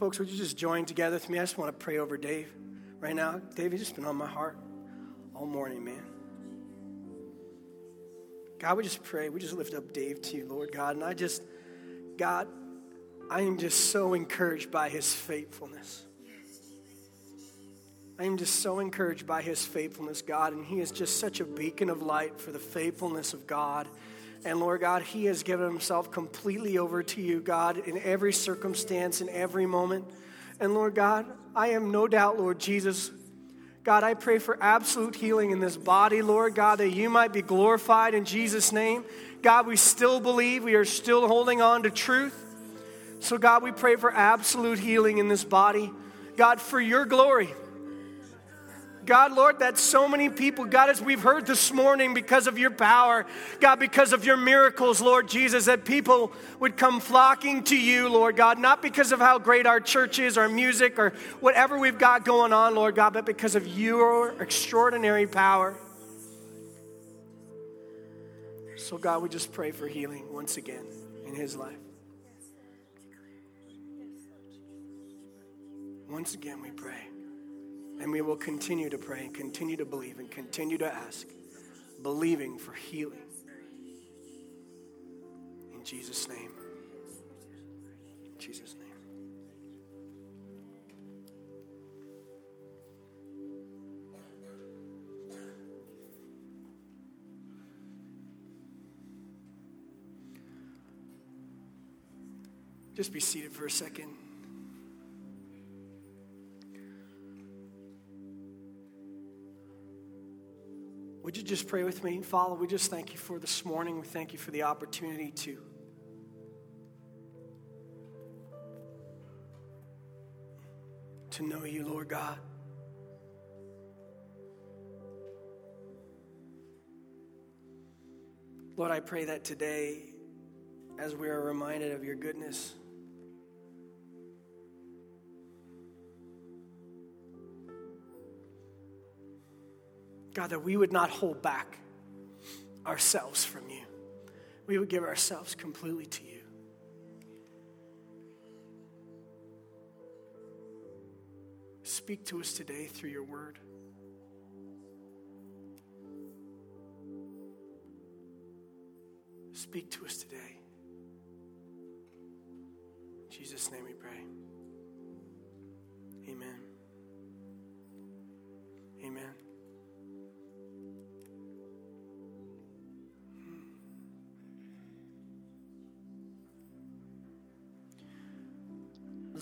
Folks, would you just join together with me? I just want to pray over Dave right now. Dave, you've just been on my heart all morning, man. God, we just pray. We just lift up Dave to you, Lord God. And I just, God, I am just so encouraged by his faithfulness. I am just so encouraged by his faithfulness, God. And he is just such a beacon of light for the faithfulness of God. And Lord God, he has given himself completely over to you, God, in every circumstance, in every moment. And Lord God, I am no doubt, Lord Jesus, God, I pray for absolute healing in this body, Lord God, that you might be glorified in Jesus' name. God, we still believe, we are still holding on to truth. So, God, we pray for absolute healing in this body. God, for your glory. God, Lord, that so many people, God, as we've heard this morning, because of your power, God, because of your miracles, Lord Jesus, that people would come flocking to you, Lord God, not because of how great our church is, our music, or whatever we've got going on, Lord God, but because of your extraordinary power. So, God, we just pray for healing once again in his life. Once again, we pray. And we will continue to pray and continue to believe and continue to ask, believing for healing. In Jesus' name. In Jesus' name. Just be seated for a second. Would you just pray with me? Father, we just thank you for this morning. We thank you for the opportunity to to know you, Lord God. Lord, I pray that today, as we are reminded of your goodness, God, that we would not hold back ourselves from you. We would give ourselves completely to you. Speak to us today through your word. Speak to us today. In Jesus' name we pray. Amen. Amen.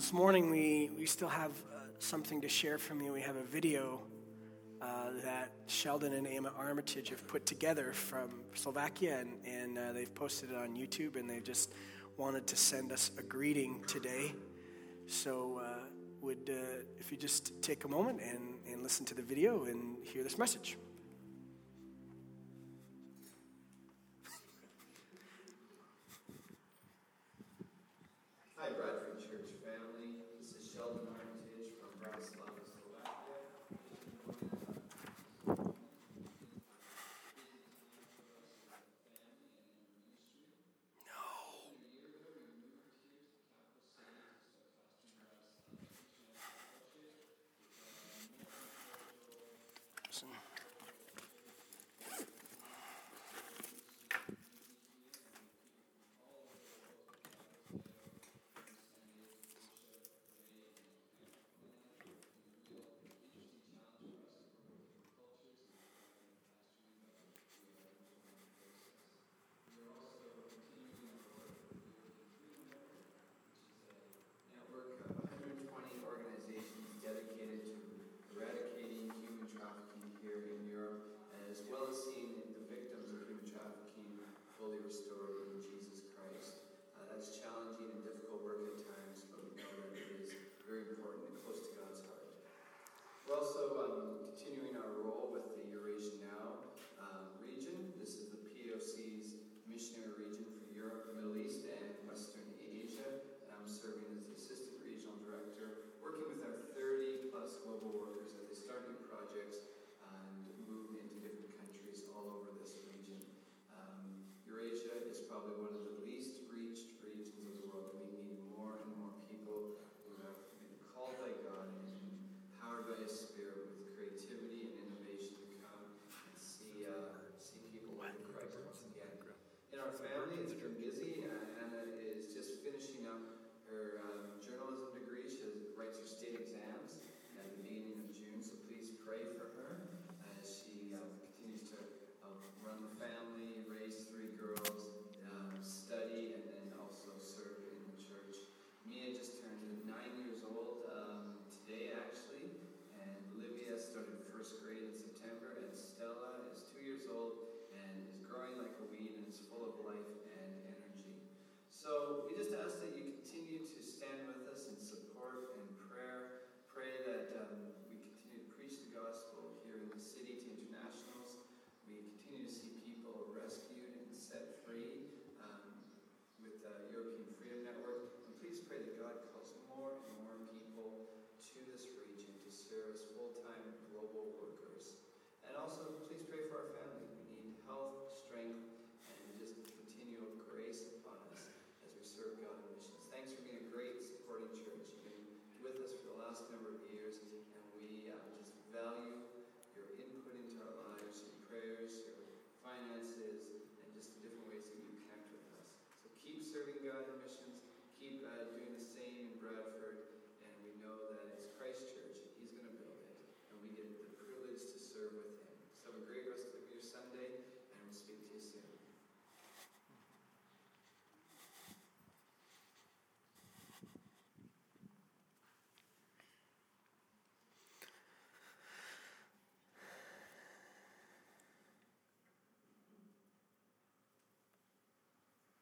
this morning we, we still have uh, something to share from you. We have a video uh, that Sheldon and Emma Armitage have put together from Slovakia, and, and uh, they've posted it on YouTube, and they've just wanted to send us a greeting today. So, uh, would uh, if you just take a moment and, and listen to the video and hear this message. Hi, Bradford Church family.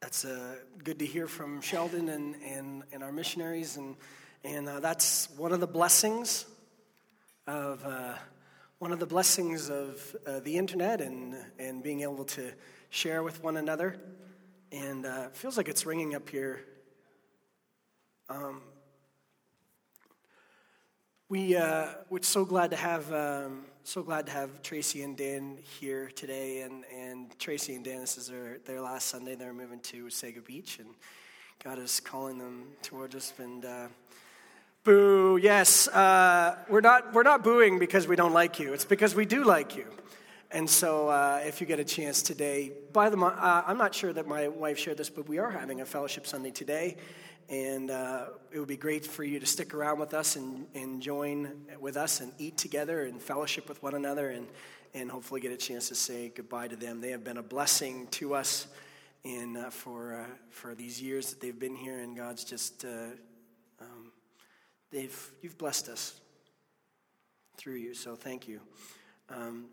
That's uh, good to hear from Sheldon and, and, and our missionaries. And, and uh, that's one of the blessings of uh, one of the blessings of uh, the internet and, and being able to share with one another. And uh, feels like it's ringing up here. Um, we, uh, we're so glad to have um, so glad to have Tracy and Dan here today. And, and Tracy and Dan, this is their, their last Sunday. They're moving to Wasaga Beach, and God is calling them towards us. And uh, boo, yes, uh, we're not we're not booing because we don't like you. It's because we do like you. And so, uh, if you get a chance today, by the uh, I'm not sure that my wife shared this, but we are having a fellowship Sunday today. And uh, it would be great for you to stick around with us and, and join with us and eat together and fellowship with one another and, and hopefully get a chance to say goodbye to them. They have been a blessing to us in, uh, for, uh, for these years that they've been here, and God's just, uh, um, they've, you've blessed us through you, so thank you. Um,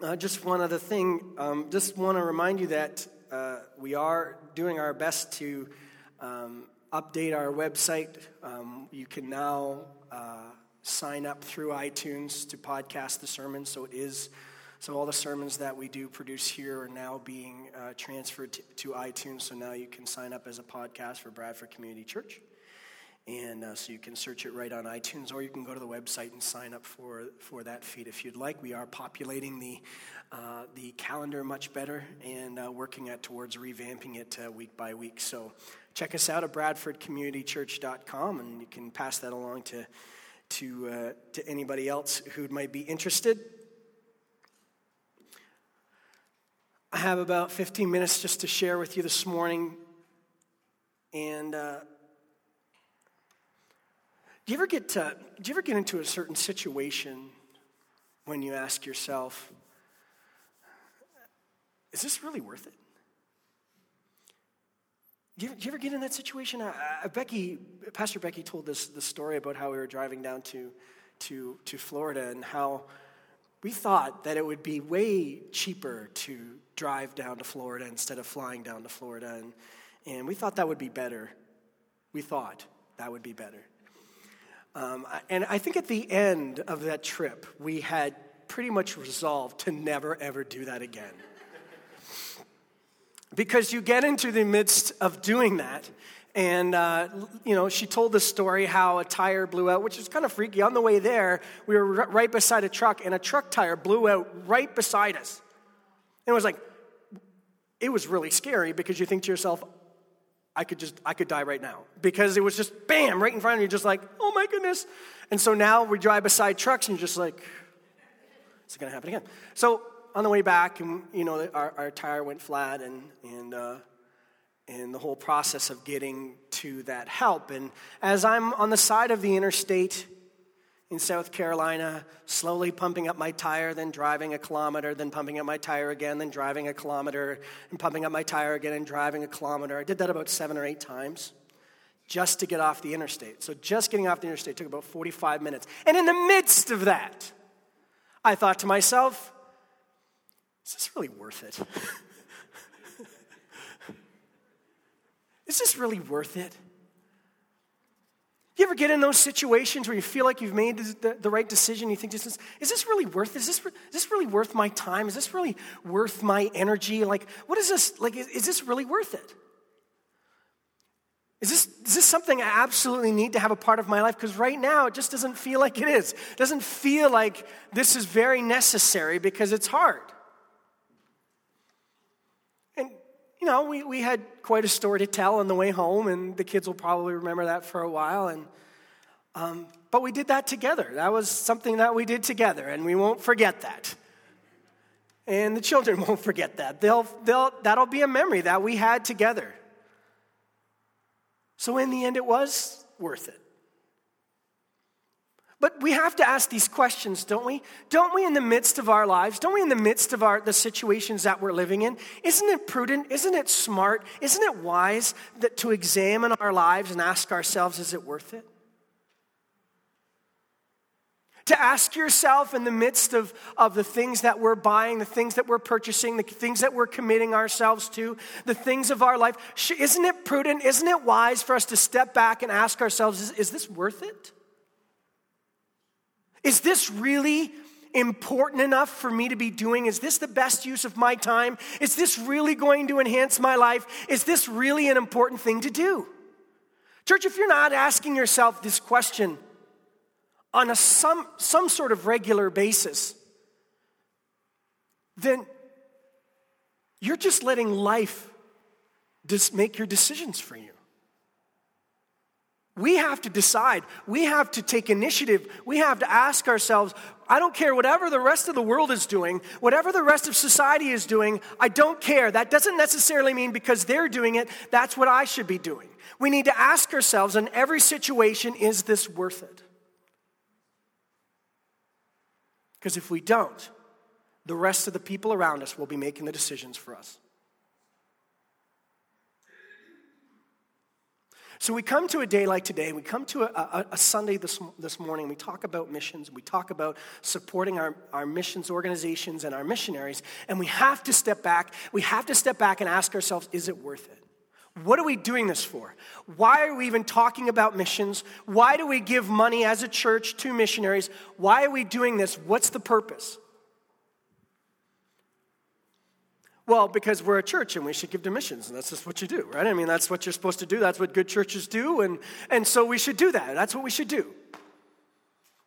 uh, just one other thing, um, just want to remind you that uh, we are doing our best to um, update our website. Um, you can now uh, sign up through iTunes to podcast the sermons. So it is. So all the sermons that we do produce here are now being uh, transferred to, to, iTunes. So now you can sign up as a podcast for Bradford Community Church. And uh, so you can search it right on iTunes, or you can go to the website and sign up for, for that feed if you'd like. We are populating the, uh, the calendar much better and uh, working at towards revamping it uh, week by week. So check us out at bradfordcommunitychurch.com, and you can pass that along to, to, uh, to anybody else who might be interested. I have about 15 minutes just to share with you this morning. And uh, do you ever get to, do you ever get into a certain situation when you ask yourself, is this really worth it? Do you, do you ever get in that situation? Becky, Pastor Becky told this the story about how we were driving down to, to, to Florida and how we thought that it would be way cheaper to drive down to Florida instead of flying down to Florida. And, and we thought that would be better. We thought that would be better. Um, and I think at the end of that trip, we had pretty much resolved to never, ever do that again. because you get into the midst of doing that, and, uh, you know, she told the story how a tire blew out, which is kind of freaky. On the way there, we were right beside a truck, and a truck tire blew out right beside us. And it was like, it was really scary because you think to yourself, I could just, I could die right now. Because it was just bam, right in front of you, just like, oh my goodness. And so now we drive beside trucks and you're just like, is it gonna happen again? So on the way back, and you know, our, our tire went flat and, and, uh, and the whole process of getting to that help. And as I'm on the side of the interstate, in South Carolina, slowly pumping up my tire, then driving a kilometer, then pumping up my tire again, then driving a kilometer, and pumping up my tire again and driving a kilometer. I did that about seven or eight times just to get off the interstate. So just getting off the interstate took about 45 minutes. And in the midst of that, I thought to myself, is this really worth it? is this really worth it? You ever get in those situations where you feel like you've made the, the right decision? You think, is this, is this really worth Is this, is this really worth my time? Is this really worth my energy? Like, what is this? Like, is, is this really worth it? Is this, is this something I absolutely need to have a part of my life? Because right now it just doesn't feel like it is. It doesn't feel like this is very necessary because it's hard. And, you know, we, we had quite a story to tell on the way home, and the kids will probably remember that for a while. And, um, but we did that together. That was something that we did together, and we won't forget that. And the children won't forget that. They'll, they'll, that'll be a memory that we had together. So, in the end, it was worth it. But we have to ask these questions, don't we? Don't we, in the midst of our lives, don't we, in the midst of our, the situations that we're living in, isn't it prudent, isn't it smart, isn't it wise that to examine our lives and ask ourselves, is it worth it? to ask yourself in the midst of, of the things that we're buying, the things that we're purchasing, the things that we're committing ourselves to, the things of our life. Isn't it prudent, isn't it wise for us to step back and ask ourselves, is, is this worth it? Is this really important enough for me to be doing? Is this the best use of my time? Is this really going to enhance my life? Is this really an important thing to do? Church, if you're not asking yourself this question, on a some, some sort of regular basis, then you're just letting life just make your decisions for you. We have to decide. We have to take initiative. We have to ask ourselves I don't care whatever the rest of the world is doing, whatever the rest of society is doing, I don't care. That doesn't necessarily mean because they're doing it, that's what I should be doing. We need to ask ourselves in every situation is this worth it? Because if we don't, the rest of the people around us will be making the decisions for us. So we come to a day like today, we come to a, a, a, Sunday this, this morning, we talk about missions, we talk about supporting our, our missions organizations and our missionaries, and we have to step back. We have to step back and ask ourselves, is it worth it? What are we doing this for? Why are we even talking about missions? Why do we give money as a church to missionaries? Why are we doing this? What's the purpose? Well, because we're a church and we should give to missions, and that's just what you do, right? I mean, that's what you're supposed to do. That's what good churches do, and, and so we should do that. That's what we should do.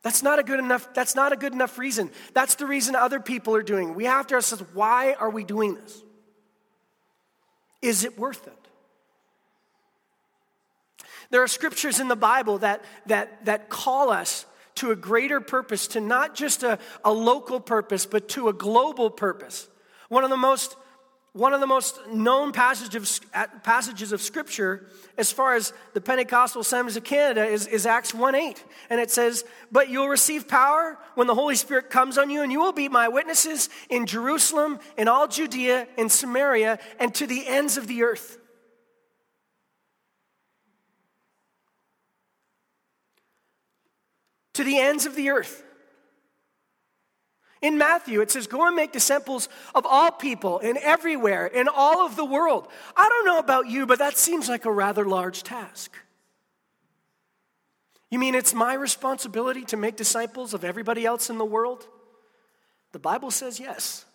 That's not a good enough, that's not a good enough reason. That's the reason other people are doing. We have to ask ourselves, why are we doing this? Is it worth it? There are scriptures in the Bible that, that, that call us to a greater purpose, to not just a, a local purpose, but to a global purpose. One of the most one of the most known passages of, passages of Scripture as far as the Pentecostal Assemblies of Canada is, is Acts 1 8. And it says, But you'll receive power when the Holy Spirit comes on you, and you will be my witnesses in Jerusalem, in all Judea, in Samaria, and to the ends of the earth. to the ends of the earth. In Matthew, it says, Go and make disciples of all people and everywhere in all of the world. I don't know about you, but that seems like a rather large task. You mean it's my responsibility to make disciples of everybody else in the world? The Bible says yes.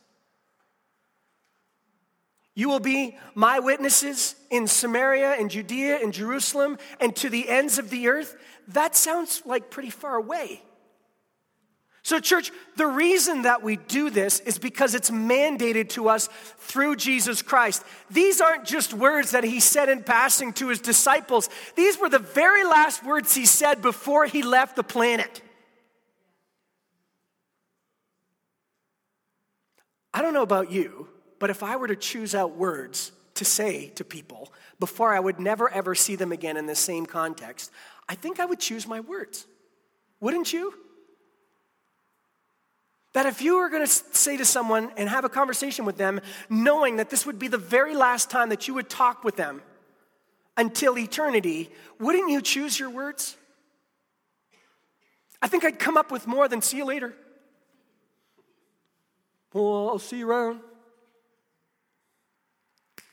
You will be my witnesses in Samaria and Judea and Jerusalem and to the ends of the earth. That sounds like pretty far away. So, church, the reason that we do this is because it's mandated to us through Jesus Christ. These aren't just words that he said in passing to his disciples, these were the very last words he said before he left the planet. I don't know about you, but if I were to choose out words to say to people before I would never ever see them again in the same context, I think I would choose my words. Wouldn't you? That if you were going to say to someone and have a conversation with them, knowing that this would be the very last time that you would talk with them until eternity, wouldn't you choose your words? I think I'd come up with more than see you later. Well, I'll see you around.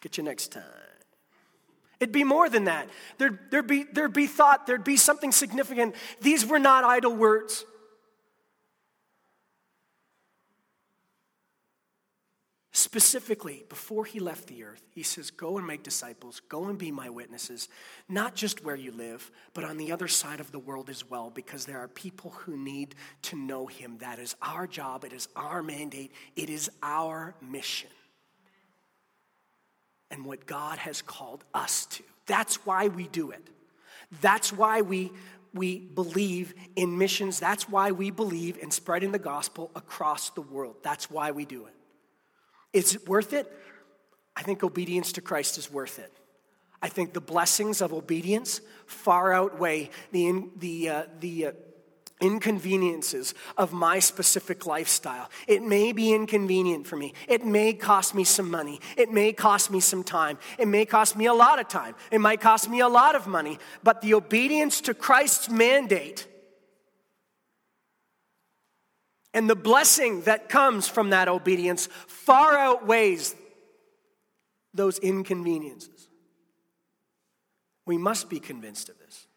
Get you next time. It'd be more than that. There'd, there'd, be, there'd be thought, there'd be something significant. These were not idle words. Specifically, before he left the earth, he says, Go and make disciples, go and be my witnesses, not just where you live, but on the other side of the world as well, because there are people who need to know him. That is our job, it is our mandate, it is our mission. And what God has called us to. That's why we do it. That's why we, we believe in missions. That's why we believe in spreading the gospel across the world. That's why we do it. Is it worth it? I think obedience to Christ is worth it. I think the blessings of obedience far outweigh the, the, uh, the uh, inconveniences of my specific lifestyle. It may be inconvenient for me. It may cost me some money. It may cost me some time. It may cost me a lot of time. It might cost me a lot of money. But the obedience to Christ's mandate and the blessing that comes from that obedience far outweighs those inconveniences. We must be convinced of this.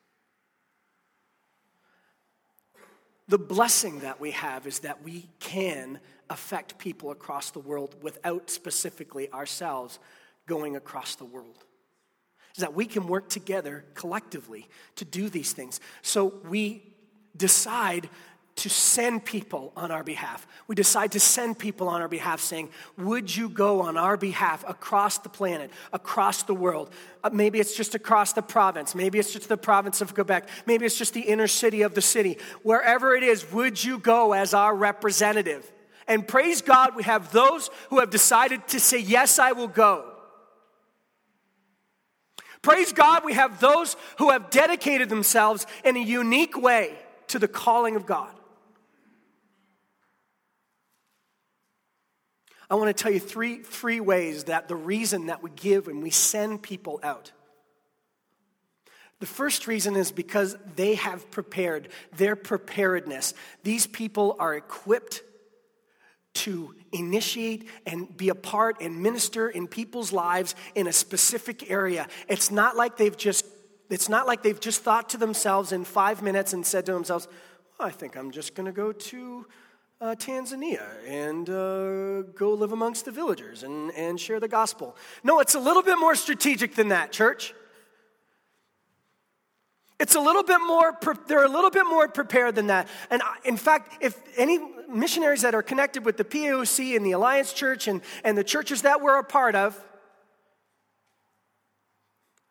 The blessing that we have is that we can affect people across the world without specifically ourselves going across the world. Is that we can work together collectively to do these things. So we decide to send people on our behalf. We decide to send people on our behalf saying, Would you go on our behalf across the planet, across the world? Uh, maybe it's just across the province. Maybe it's just the province of Quebec. Maybe it's just the inner city of the city. Wherever it is, would you go as our representative? And praise God, we have those who have decided to say, Yes, I will go. Praise God, we have those who have dedicated themselves in a unique way to the calling of God. I want to tell you three, three ways that the reason that we give and we send people out. The first reason is because they have prepared, their preparedness. These people are equipped to initiate and be a part and minister in people's lives in a specific area. It's not like they've just it's not like they've just thought to themselves in 5 minutes and said to themselves, well, "I think I'm just going to go to uh, Tanzania and uh, go live amongst the villagers and, and share the gospel. No, it's a little bit more strategic than that, church. It's a little bit more, they're a little bit more prepared than that. And in fact, if any missionaries that are connected with the POC and the Alliance Church and, and the churches that we're a part of,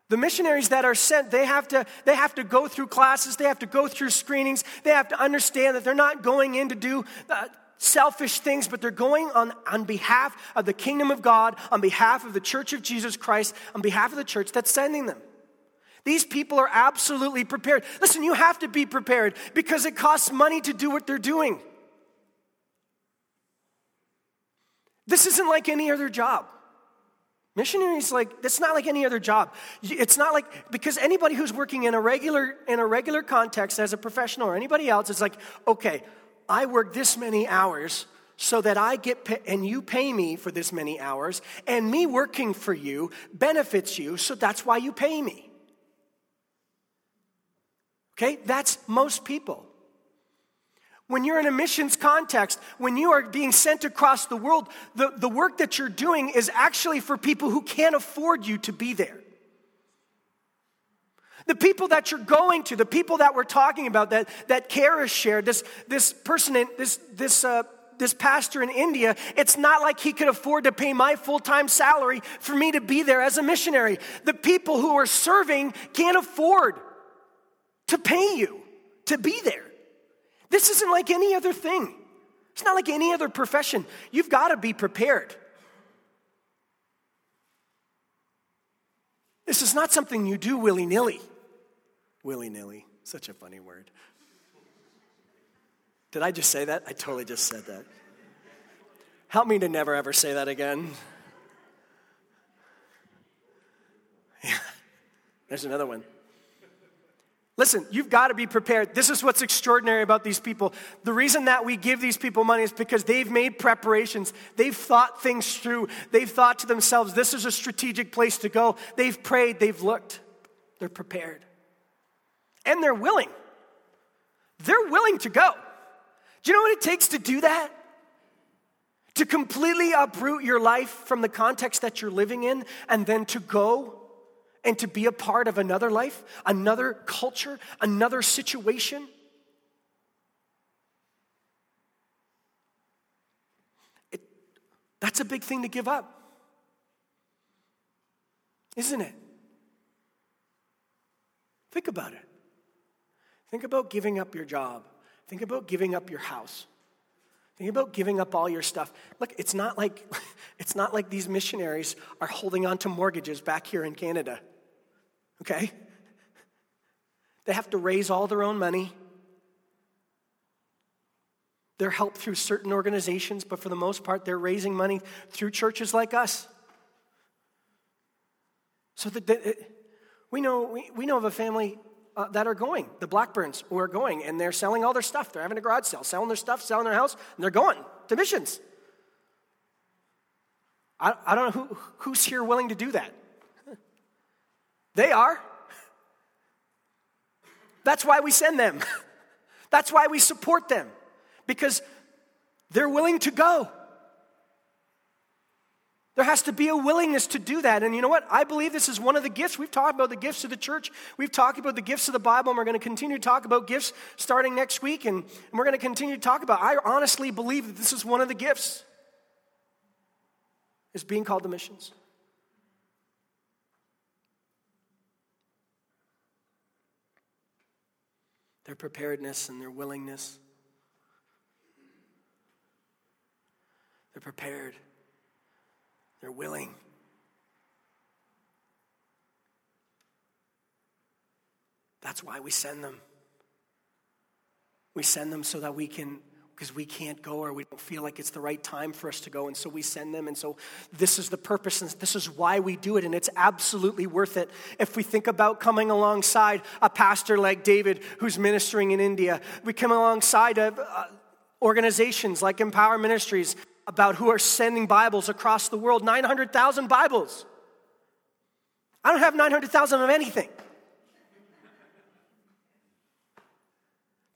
the missionaries that are sent, they have, to, they have to go through classes, they have to go through screenings, they have to understand that they're not going in to do uh, selfish things, but they're going on, on behalf of the kingdom of God, on behalf of the church of Jesus Christ, on behalf of the church that's sending them. These people are absolutely prepared. Listen, you have to be prepared because it costs money to do what they're doing. This isn't like any other job. Missionaries like it's not like any other job. It's not like because anybody who's working in a regular in a regular context as a professional or anybody else is like, okay, I work this many hours so that I get pay, and you pay me for this many hours, and me working for you benefits you, so that's why you pay me. Okay, that's most people. When you're in a missions context, when you are being sent across the world, the, the work that you're doing is actually for people who can't afford you to be there. The people that you're going to, the people that we're talking about, that, that Kara shared, this, this person, in, this, this, uh, this pastor in India, it's not like he could afford to pay my full time salary for me to be there as a missionary. The people who are serving can't afford to pay you to be there. This isn't like any other thing. It's not like any other profession. You've got to be prepared. This is not something you do willy nilly. Willy nilly, such a funny word. Did I just say that? I totally just said that. Help me to never ever say that again. Yeah. There's another one. Listen, you've got to be prepared. This is what's extraordinary about these people. The reason that we give these people money is because they've made preparations. They've thought things through. They've thought to themselves, this is a strategic place to go. They've prayed, they've looked, they're prepared. And they're willing. They're willing to go. Do you know what it takes to do that? To completely uproot your life from the context that you're living in and then to go and to be a part of another life, another culture, another situation. It, that's a big thing to give up, isn't it? Think about it. Think about giving up your job. Think about giving up your house. Think about giving up all your stuff. Look, it's not like it's not like these missionaries are holding on to mortgages back here in Canada okay? They have to raise all their own money. They're helped through certain organizations, but for the most part, they're raising money through churches like us. So that we know we, we know of a family uh, that are going, the Blackburns who are going, and they're selling all their stuff. They're having a garage sale, selling their stuff, selling their house, and they're going to missions. I, I don't know who, who's here willing to do that. They are. That's why we send them. That's why we support them, because they're willing to go. There has to be a willingness to do that. And you know what? I believe this is one of the gifts. We've talked about the gifts of the church. We've talked about the gifts of the Bible, and we're going to continue to talk about gifts starting next week. And, and we're going to continue to talk about. I honestly believe that this is one of the gifts. Is being called to missions. Their preparedness and their willingness. They're prepared, they're willing. That's why we send them. We send them so that we can because we can't go or we don't feel like it's the right time for us to go. And so we send them. And so this is the purpose and this is why we do it. And it's absolutely worth it. If we think about coming alongside a pastor like David who's ministering in India, we come alongside of, uh, organizations like Empower Ministries about who are sending Bibles across the world 900,000 Bibles. I don't have 900,000 of anything.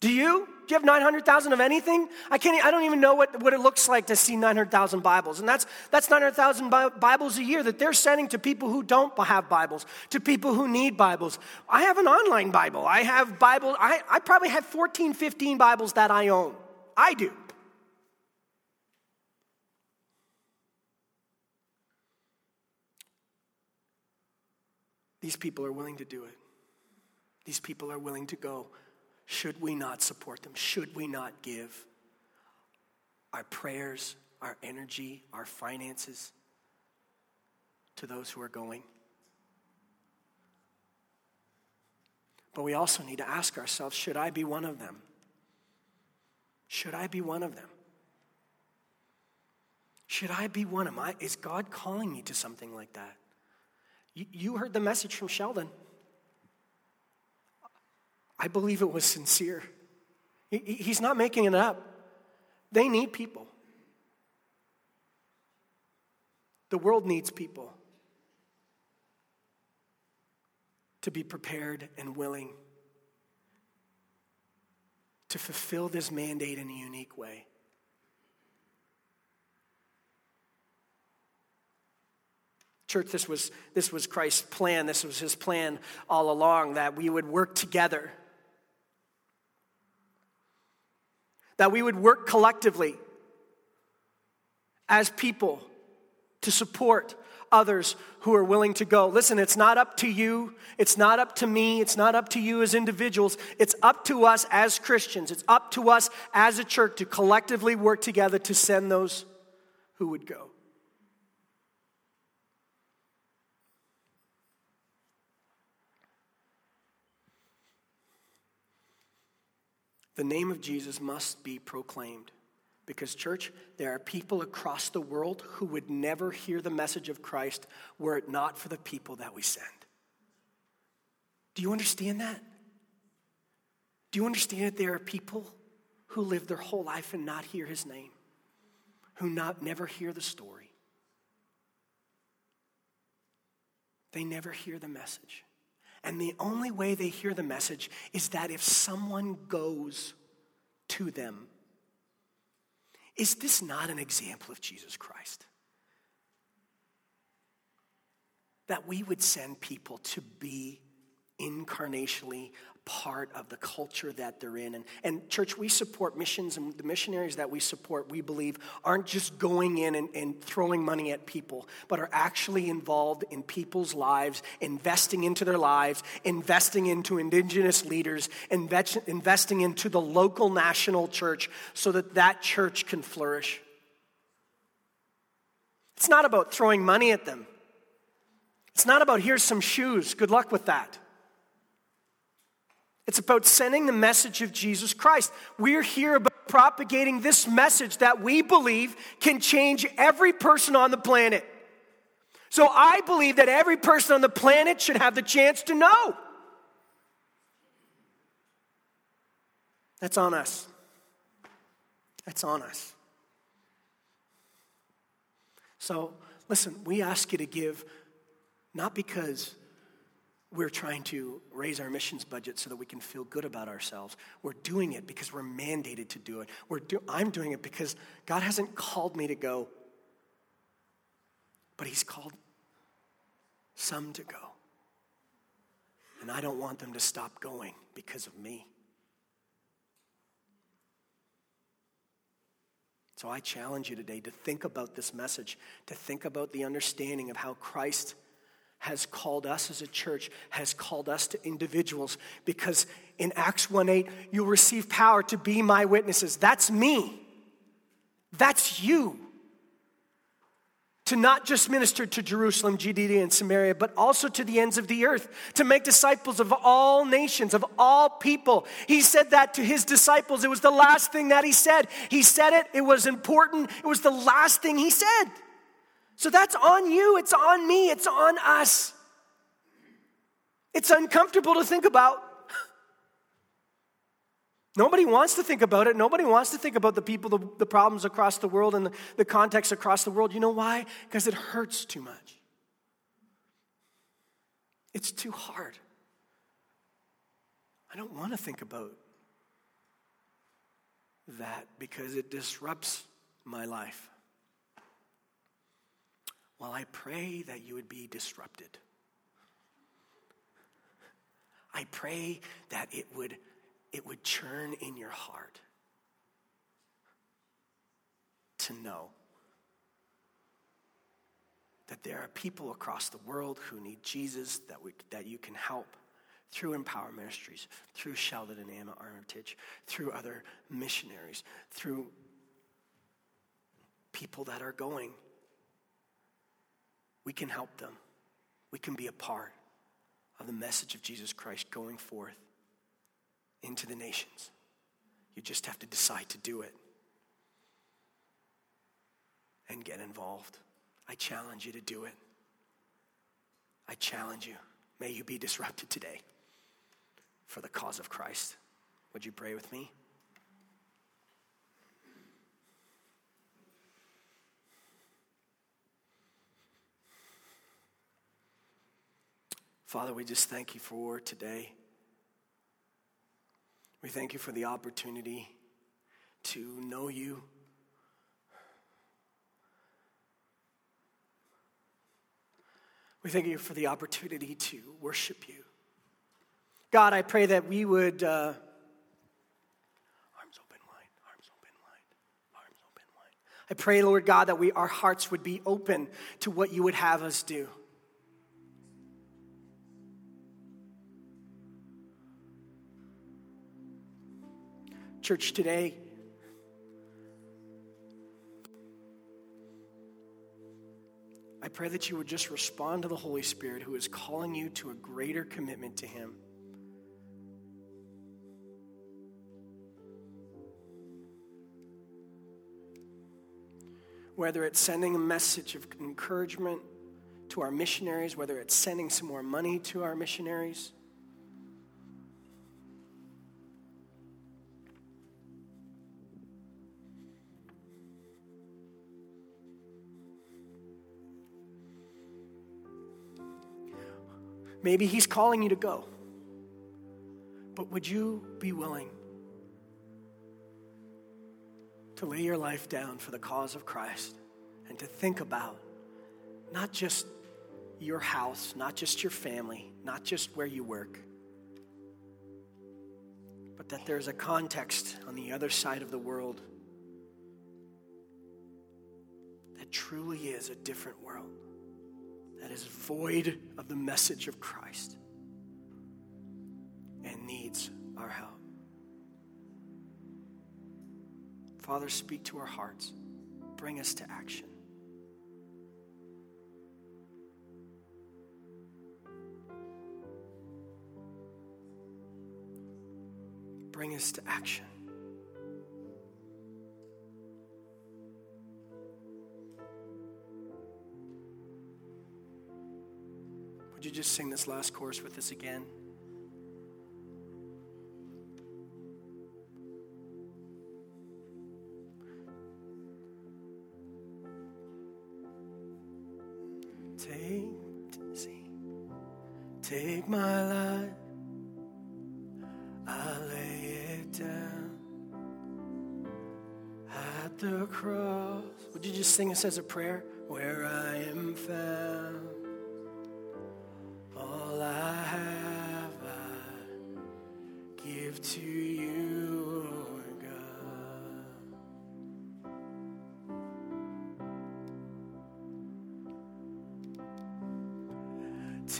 Do you? You have 900,000 of anything? I can't, I don't even know what, what it looks like to see 900,000 Bibles. And that's, that's 900,000 Bibles a year that they're sending to people who don't have Bibles, to people who need Bibles. I have an online Bible. I have Bible, I, I probably have 14, 15 Bibles that I own. I do. These people are willing to do it. These people are willing to go. Should we not support them? Should we not give our prayers, our energy, our finances to those who are going? But we also need to ask ourselves should I be one of them? Should I be one of them? Should I be one of my? Is God calling me to something like that? You, you heard the message from Sheldon. I believe it was sincere. He's not making it up. They need people. The world needs people to be prepared and willing to fulfill this mandate in a unique way. Church, this was, this was Christ's plan. This was his plan all along that we would work together that we would work collectively as people to support others who are willing to go. Listen, it's not up to you. It's not up to me. It's not up to you as individuals. It's up to us as Christians. It's up to us as a church to collectively work together to send those who would go. The name of Jesus must be proclaimed. Because, church, there are people across the world who would never hear the message of Christ were it not for the people that we send. Do you understand that? Do you understand that there are people who live their whole life and not hear his name, who not never hear the story? They never hear the message. And the only way they hear the message is that if someone goes to them, Is this not an example of Jesus Christ? That we would send people to be incarnationally part of the culture that they're in. And, and church, we support missions, and the missionaries that we support, we believe, aren't just going in and, and throwing money at people, but are actually involved in people's lives, investing into their lives, investing into indigenous leaders, invest, investing into the local national church so that that church can flourish. It's not about throwing money at them. It's not about here's some shoes, good luck with that. It's about sending the message of Jesus Christ. We're here about propagating this message that we believe can change every person on the planet. So I believe that every person on the planet should have the chance to know. That's on us. That's on us. So, listen, we ask you to give not because we're trying to raise our missions budget so that we can feel good about ourselves. We're doing it because we're mandated to do it. We're do, I'm doing it because God hasn't called me to go, but He's called some to go. And I don't want them to stop going because of me. So I challenge you today to think about this message, to think about the understanding of how Christ has called us as a church, has called us to individuals. Because in Acts 1 8, you'll receive power to be my witnesses. That's me. That's you. To not just minister to Jerusalem, Judea, and Samaria, but also to the ends of the earth, to make disciples of all nations, of all people. He said that to his disciples. It was the last thing that he said. He said it, it was important, it was the last thing he said. So that's on you, it's on me, it's on us. It's uncomfortable to think about. Nobody wants to think about it. Nobody wants to think about the people, the, the problems across the world, and the, the context across the world. You know why? Because it hurts too much. It's too hard. I don't want to think about that because it disrupts my life. Well, I pray that you would be disrupted. I pray that it would, it would churn in your heart to know that there are people across the world who need Jesus that, we, that you can help through Empower Ministries, through Sheldon and Anna Armitage, through other missionaries, through people that are going we can help them. We can be a part of the message of Jesus Christ going forth into the nations. You just have to decide to do it and get involved. I challenge you to do it. I challenge you. May you be disrupted today for the cause of Christ. Would you pray with me? Father, we just thank you for today. We thank you for the opportunity to know you. We thank you for the opportunity to worship you. God, I pray that we would. Uh, arms open wide, arms open wide, arms open wide. I pray, Lord God, that we, our hearts would be open to what you would have us do. Church, today, I pray that you would just respond to the Holy Spirit who is calling you to a greater commitment to Him. Whether it's sending a message of encouragement to our missionaries, whether it's sending some more money to our missionaries Maybe He's calling you to go. But would you be willing to lay your life down for the cause of Christ and to think about not just your house, not just your family, not just where you work, but that there's a context on the other side of the world that truly is a different world, that is void of the message of Christ and needs our help. Father, speak to our hearts, bring us to action. bring us to action. Would you just sing this last chorus with us again? Take, take my life I lay it down at the cross. Would you just sing this as a prayer? Where I am found,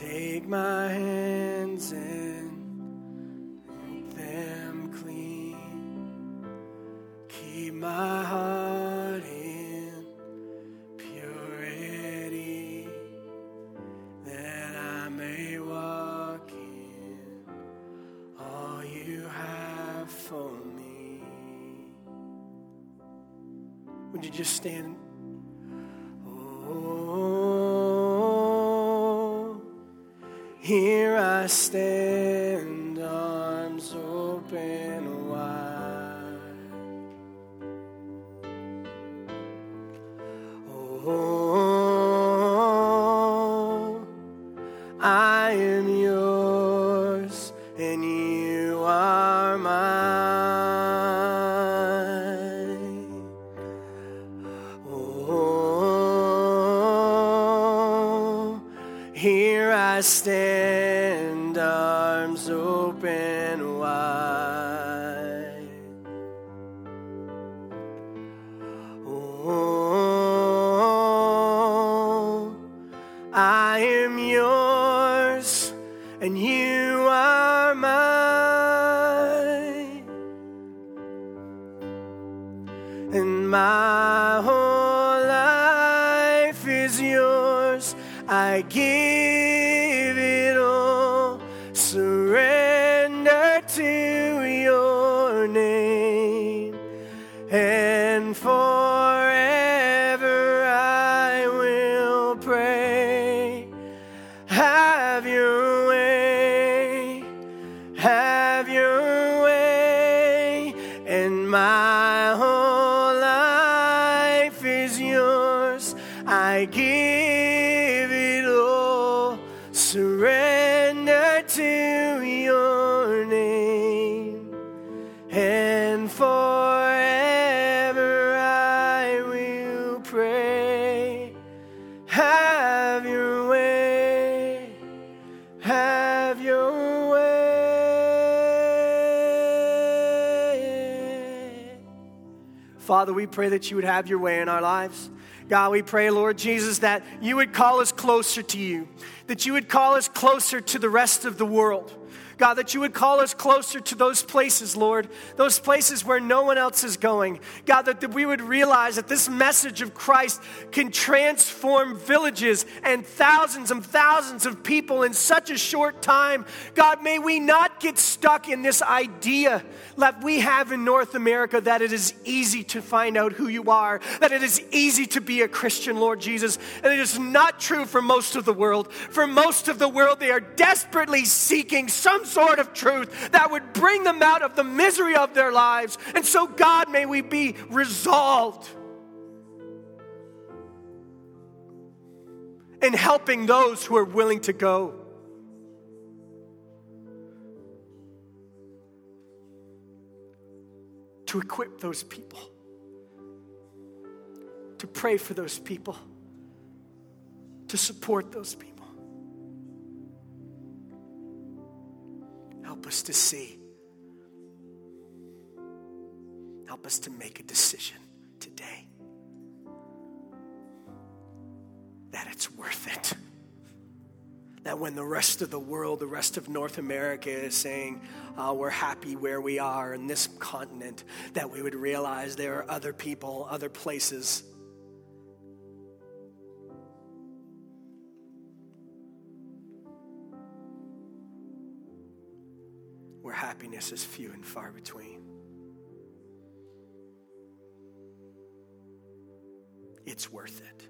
Take my hands and stand, arms open wide. Oh, I am yours, and you Father, we pray that you would have your way in our lives. God, we pray, Lord Jesus, that you would call us closer to you, that you would call us closer to the rest of the world. God, that you would call us closer to those places, Lord, those places where no one else is going. God, that, we would realize that this message of Christ can transform villages and thousands and thousands of people in such a short time. God, may we not get stuck in this idea that we have in North America that it is easy to find out who you are, that it is easy to be a Christian, Lord Jesus. And it is not true for most of the world. For most of the world, they are desperately seeking some sort of truth that would bring them out of the misery of their lives. And so, God, may we be resolved in helping those who are willing to go. To equip those people to pray for those people, to support those people. To see. Help us to make a decision today that it's worth it. That when the rest of the world, the rest of North America is saying, uh, we're happy where we are in this continent, that we would realize there are other people, other places. Where is few and far between. It's worth it.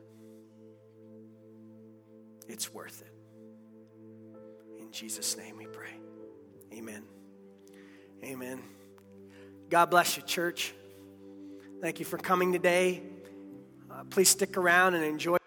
It's worth it. In Jesus' name we pray. Amen. Amen. God bless you, church. Thank you for coming today. Uh, please stick around and enjoy.